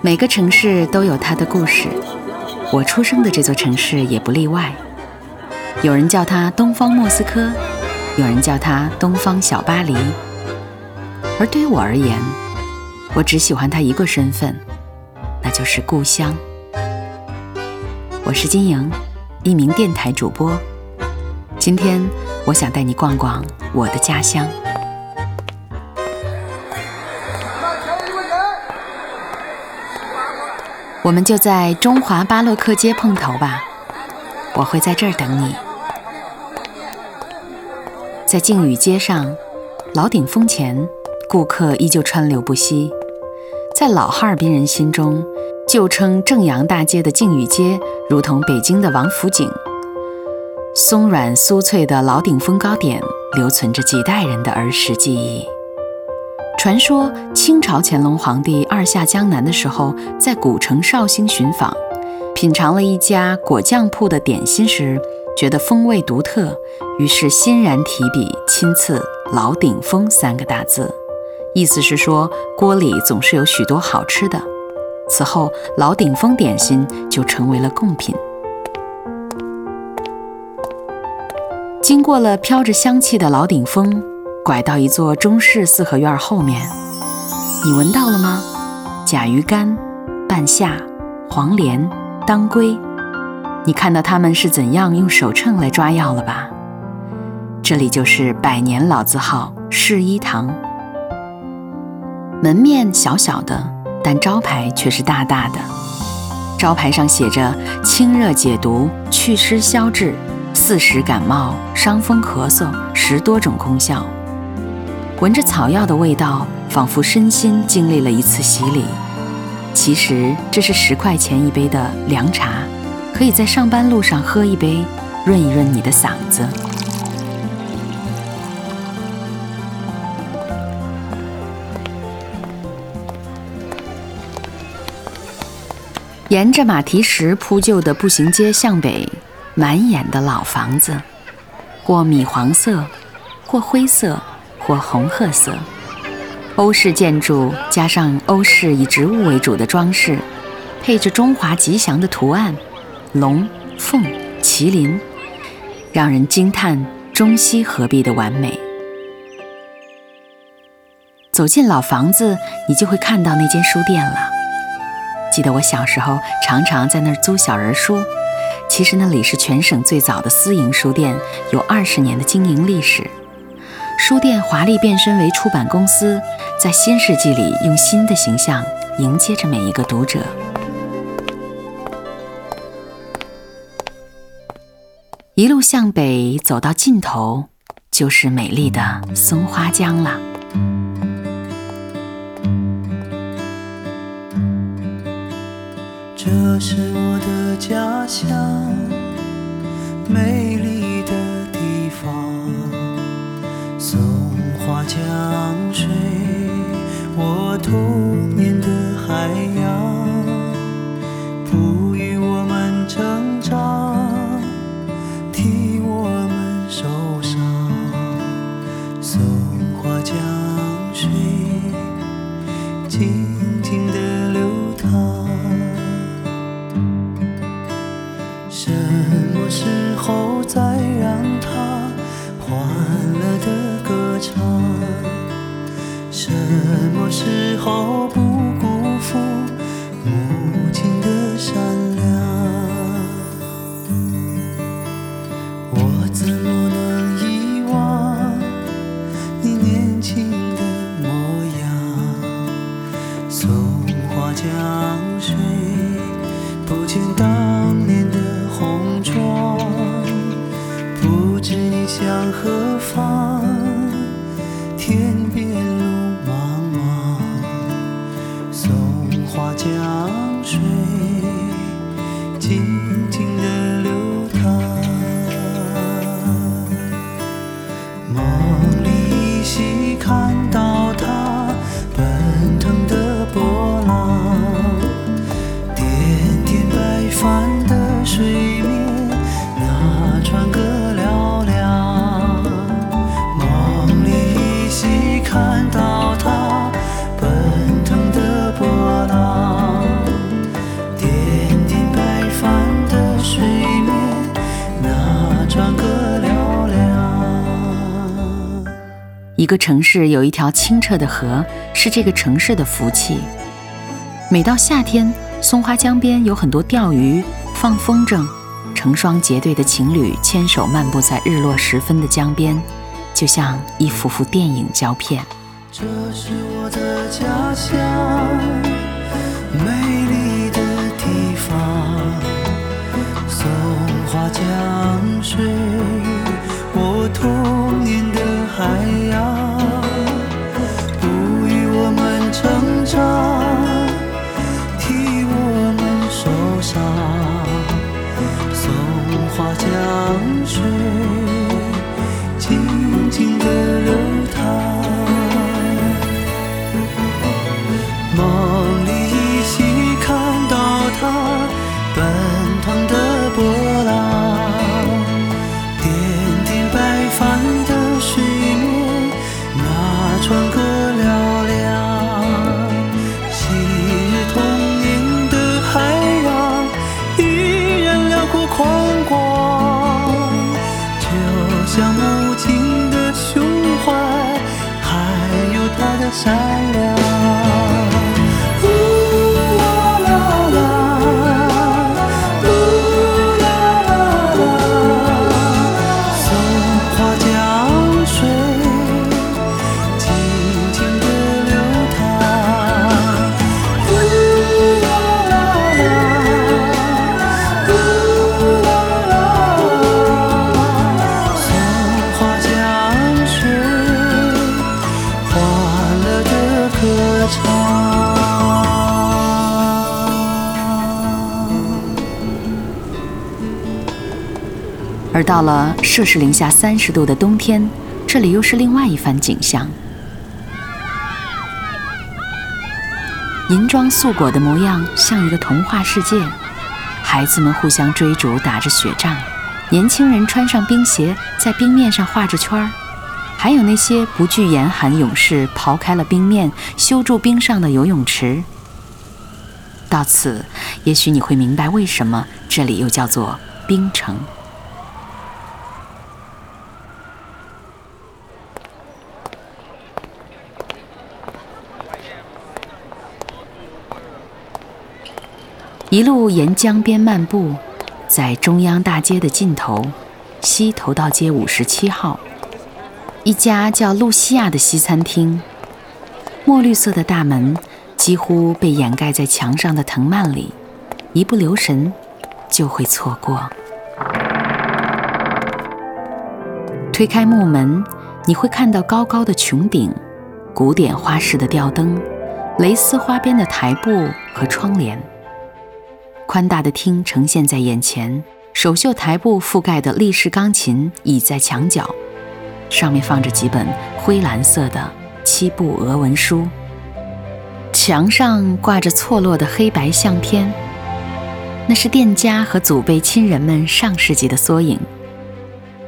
每个城市都有它的故事，我出生的这座城市也不例外。有人叫它东方莫斯科，有人叫它东方小巴黎。而对于我而言，我只喜欢它一个身份，那就是故乡。我是金莹，一名电台主播。今天我想带你逛逛我的家乡。我们就在中华巴洛克街碰头吧，我会在这儿等你。在靖宇街上，老顶峰前，顾客依旧川流不息。在老哈尔滨人心中，旧称正阳大街的靖宇街，如同北京的王府井。松软酥脆的老顶峰糕点，留存着几代人的儿时记忆。传说清朝乾隆皇帝二下江南的时候，在古城绍兴寻访，品尝了一家果酱铺的点心时，觉得风味独特，于是欣然提笔亲赐“老顶峰”三个大字，意思是说锅里总是有许多好吃的。此后，老顶峰点心就成为了贡品。经过了飘着香气的老顶峰。拐到一座中式四合院后面，你闻到了吗？甲鱼干、半夏、黄连、当归，你看到他们是怎样用手秤来抓药了吧？这里就是百年老字号世一堂，门面小小的，但招牌却是大大的。招牌上写着“清热解毒、祛湿消滞、四时感冒、伤风咳嗽十多种功效”。闻着草药的味道，仿佛身心经历了一次洗礼。其实这是十块钱一杯的凉茶，可以在上班路上喝一杯，润一润你的嗓子。沿着马蹄石铺就的步行街向北，满眼的老房子，或米黄色，或灰色。或红褐色，欧式建筑加上欧式以植物为主的装饰，配着中华吉祥的图案，龙、凤、麒麟，让人惊叹中西合璧的完美。走进老房子，你就会看到那间书店了。记得我小时候常常在那儿租小人书，其实那里是全省最早的私营书店，有二十年的经营历史。书店华丽变身为出版公司，在新世纪里用新的形象迎接着每一个读者。一路向北走到尽头，就是美丽的松花江了。这是我的家乡，美丽江水，我童年的海洋，个城市有一条清澈的河，是这个城市的福气。每到夏天，松花江边有很多钓鱼、放风筝、成双结对的情侣牵手漫步在日落时分的江边，就像一幅幅电影胶片。这是我的家乡，美丽的地方，松花江水，我童年海洋，哺育我们成长，替我们受伤。松花江水，到了摄氏零下三十度的冬天，这里又是另外一番景象。银装素裹的模样像一个童话世界，孩子们互相追逐，打着雪仗；年轻人穿上冰鞋，在冰面上画着圈儿。还有那些不惧严寒勇士刨开了冰面，修筑冰上的游泳池。到此，也许你会明白为什么这里又叫做冰城。一路沿江边漫步，在中央大街的尽头，西头道街五十七号，一家叫露西亚的西餐厅。墨绿色的大门几乎被掩盖在墙上的藤蔓里，一不留神就会错过。推开木门，你会看到高高的穹顶、古典花式的吊灯、蕾丝花边的台布和窗帘。宽大的厅呈现在眼前，首秀台布覆盖的立式钢琴倚在墙角，上面放着几本灰蓝色的七部俄文书。墙上挂着错落的黑白相片，那是店家和祖辈亲人们上世纪的缩影。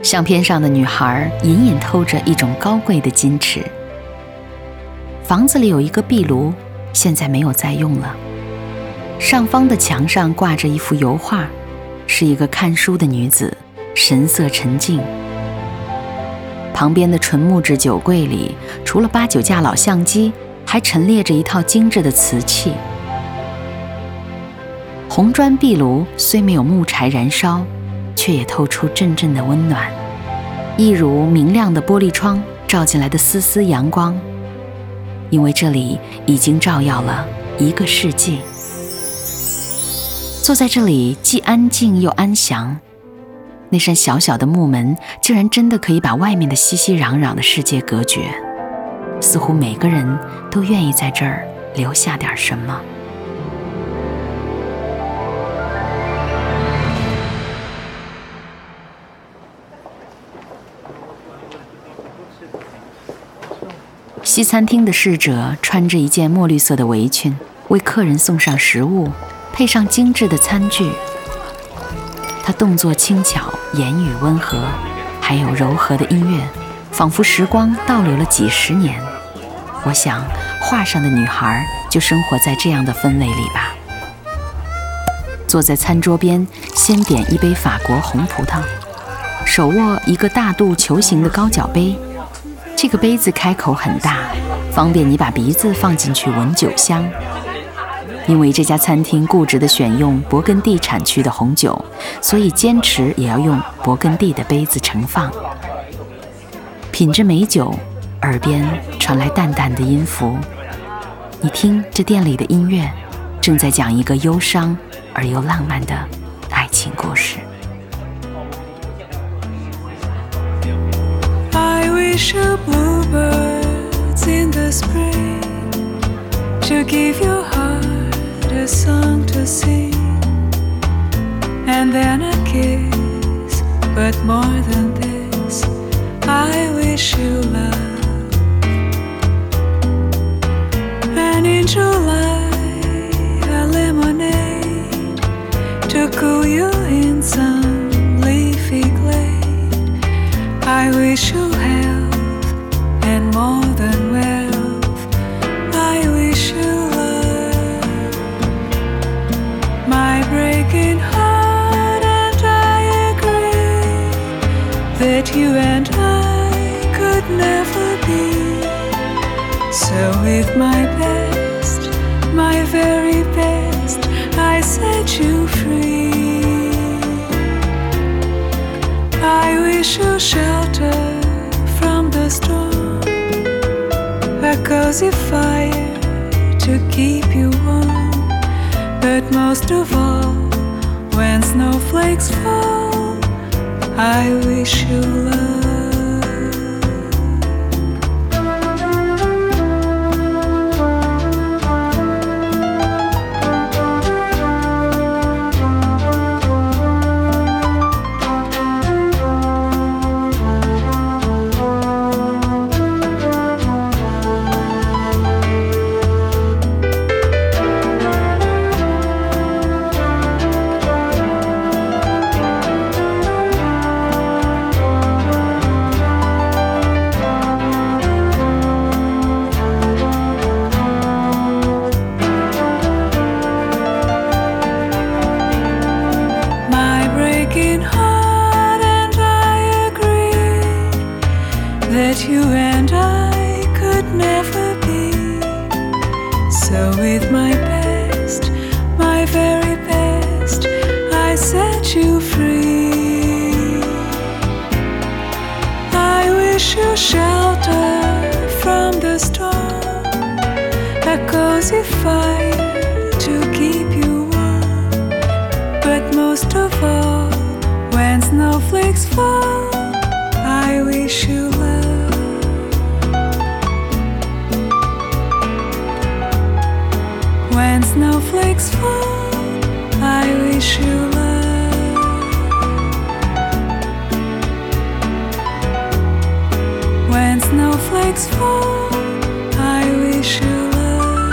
相片上的女孩隐隐透着一种高贵的矜持。房子里有一个壁炉，现在没有再用了。上方的墙上挂着一幅油画，是一个看书的女子，神色沉静。旁边的纯木质酒柜里，除了八九架老相机，还陈列着一套精致的瓷器。红砖壁炉虽没有木柴燃烧，却也透出阵阵的温暖，一如明亮的玻璃窗照进来的丝丝阳光。因为这里已经照耀了一个世纪。坐在这里既安静又安详，那扇小小的木门竟然真的可以把外面的熙熙攘攘的世界隔绝，似乎每个人都愿意在这儿留下点什么。西餐厅的侍者穿着一件墨绿色的围裙，为客人送上食物。配上精致的餐具，他动作轻巧，言语温和，还有柔和的音乐，仿佛时光倒流了几十年。我想，画上的女孩就生活在这样的氛围里吧。坐在餐桌边，先点一杯法国红葡萄，手握一个大肚球形的高脚杯，这个杯子开口很大，方便你把鼻子放进去闻酒香。因为这家餐厅固执地选用勃艮第产区的红酒，所以坚持也要用勃艮第的杯子盛放。品着美酒，耳边传来淡淡的音符。你听，这店里的音乐正在讲一个忧伤而又浪漫的爱情故事。I wish you bluebirds in the spring to give you heart a song to sing, and then a kiss. But more than this, I wish you love. I shelter from the storm, a cozy fire to keep you warm. But most of all, when snowflakes fall, I wish you love. Very best, I set you free. I wish you shelter from the storm, a cozy fire to keep you warm. But most of all, when snowflakes fall, I wish you love. When snowflakes fall, When snowflakes fall, I wish you love.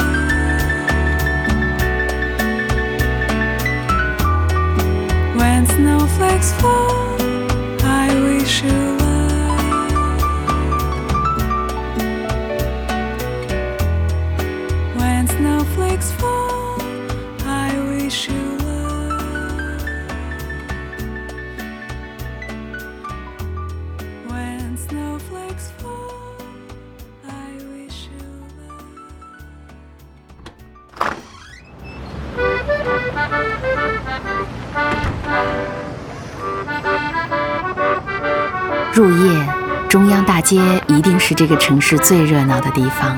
When snowflakes fall, I wish you 入夜，中央大街一定是这个城市最热闹的地方。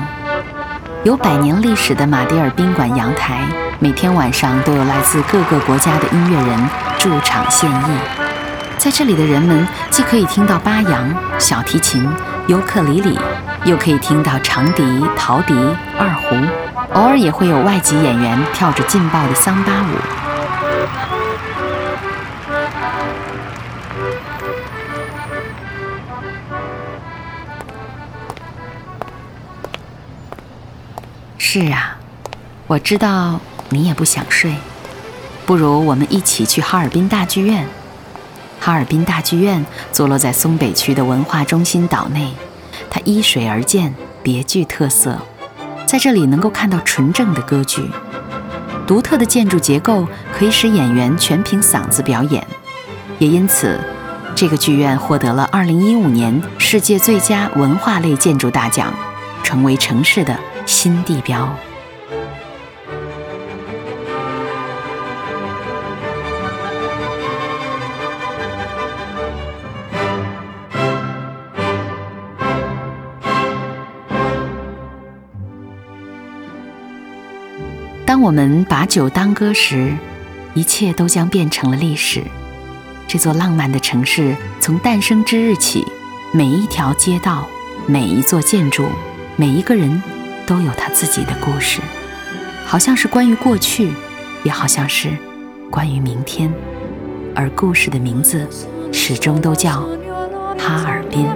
有百年历史的马迭尔宾馆阳台，每天晚上都有来自各个国家的音乐人驻场献艺。在这里的人们既可以听到巴扬、小提琴、尤克里里，又可以听到长笛、陶笛、二胡，偶尔也会有外籍演员跳着劲爆的桑巴舞。是啊，我知道你也不想睡，不如我们一起去哈尔滨大剧院。哈尔滨大剧院坐落在松北区的文化中心岛内，它依水而建，别具特色。在这里能够看到纯正的歌剧，独特的建筑结构可以使演员全凭嗓子表演，也因此，这个剧院获得了2015年世界最佳文化类建筑大奖，成为城市的新地标。当我们把酒当歌时，一切都将变成了历史。这座浪漫的城市从诞生之日起，每一条街道、每一座建筑、每一个人，都有他自己的故事，好像是关于过去，也好像是关于明天。而故事的名字始终都叫哈尔滨。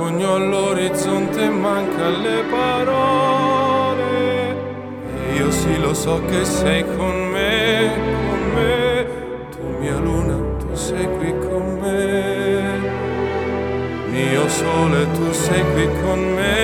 Sogno all'orizzonte manca le parole. Io sì lo so che sei con me, con me. Tu mia luna, tu sei qui con me. Mio sole, tu sei qui con me,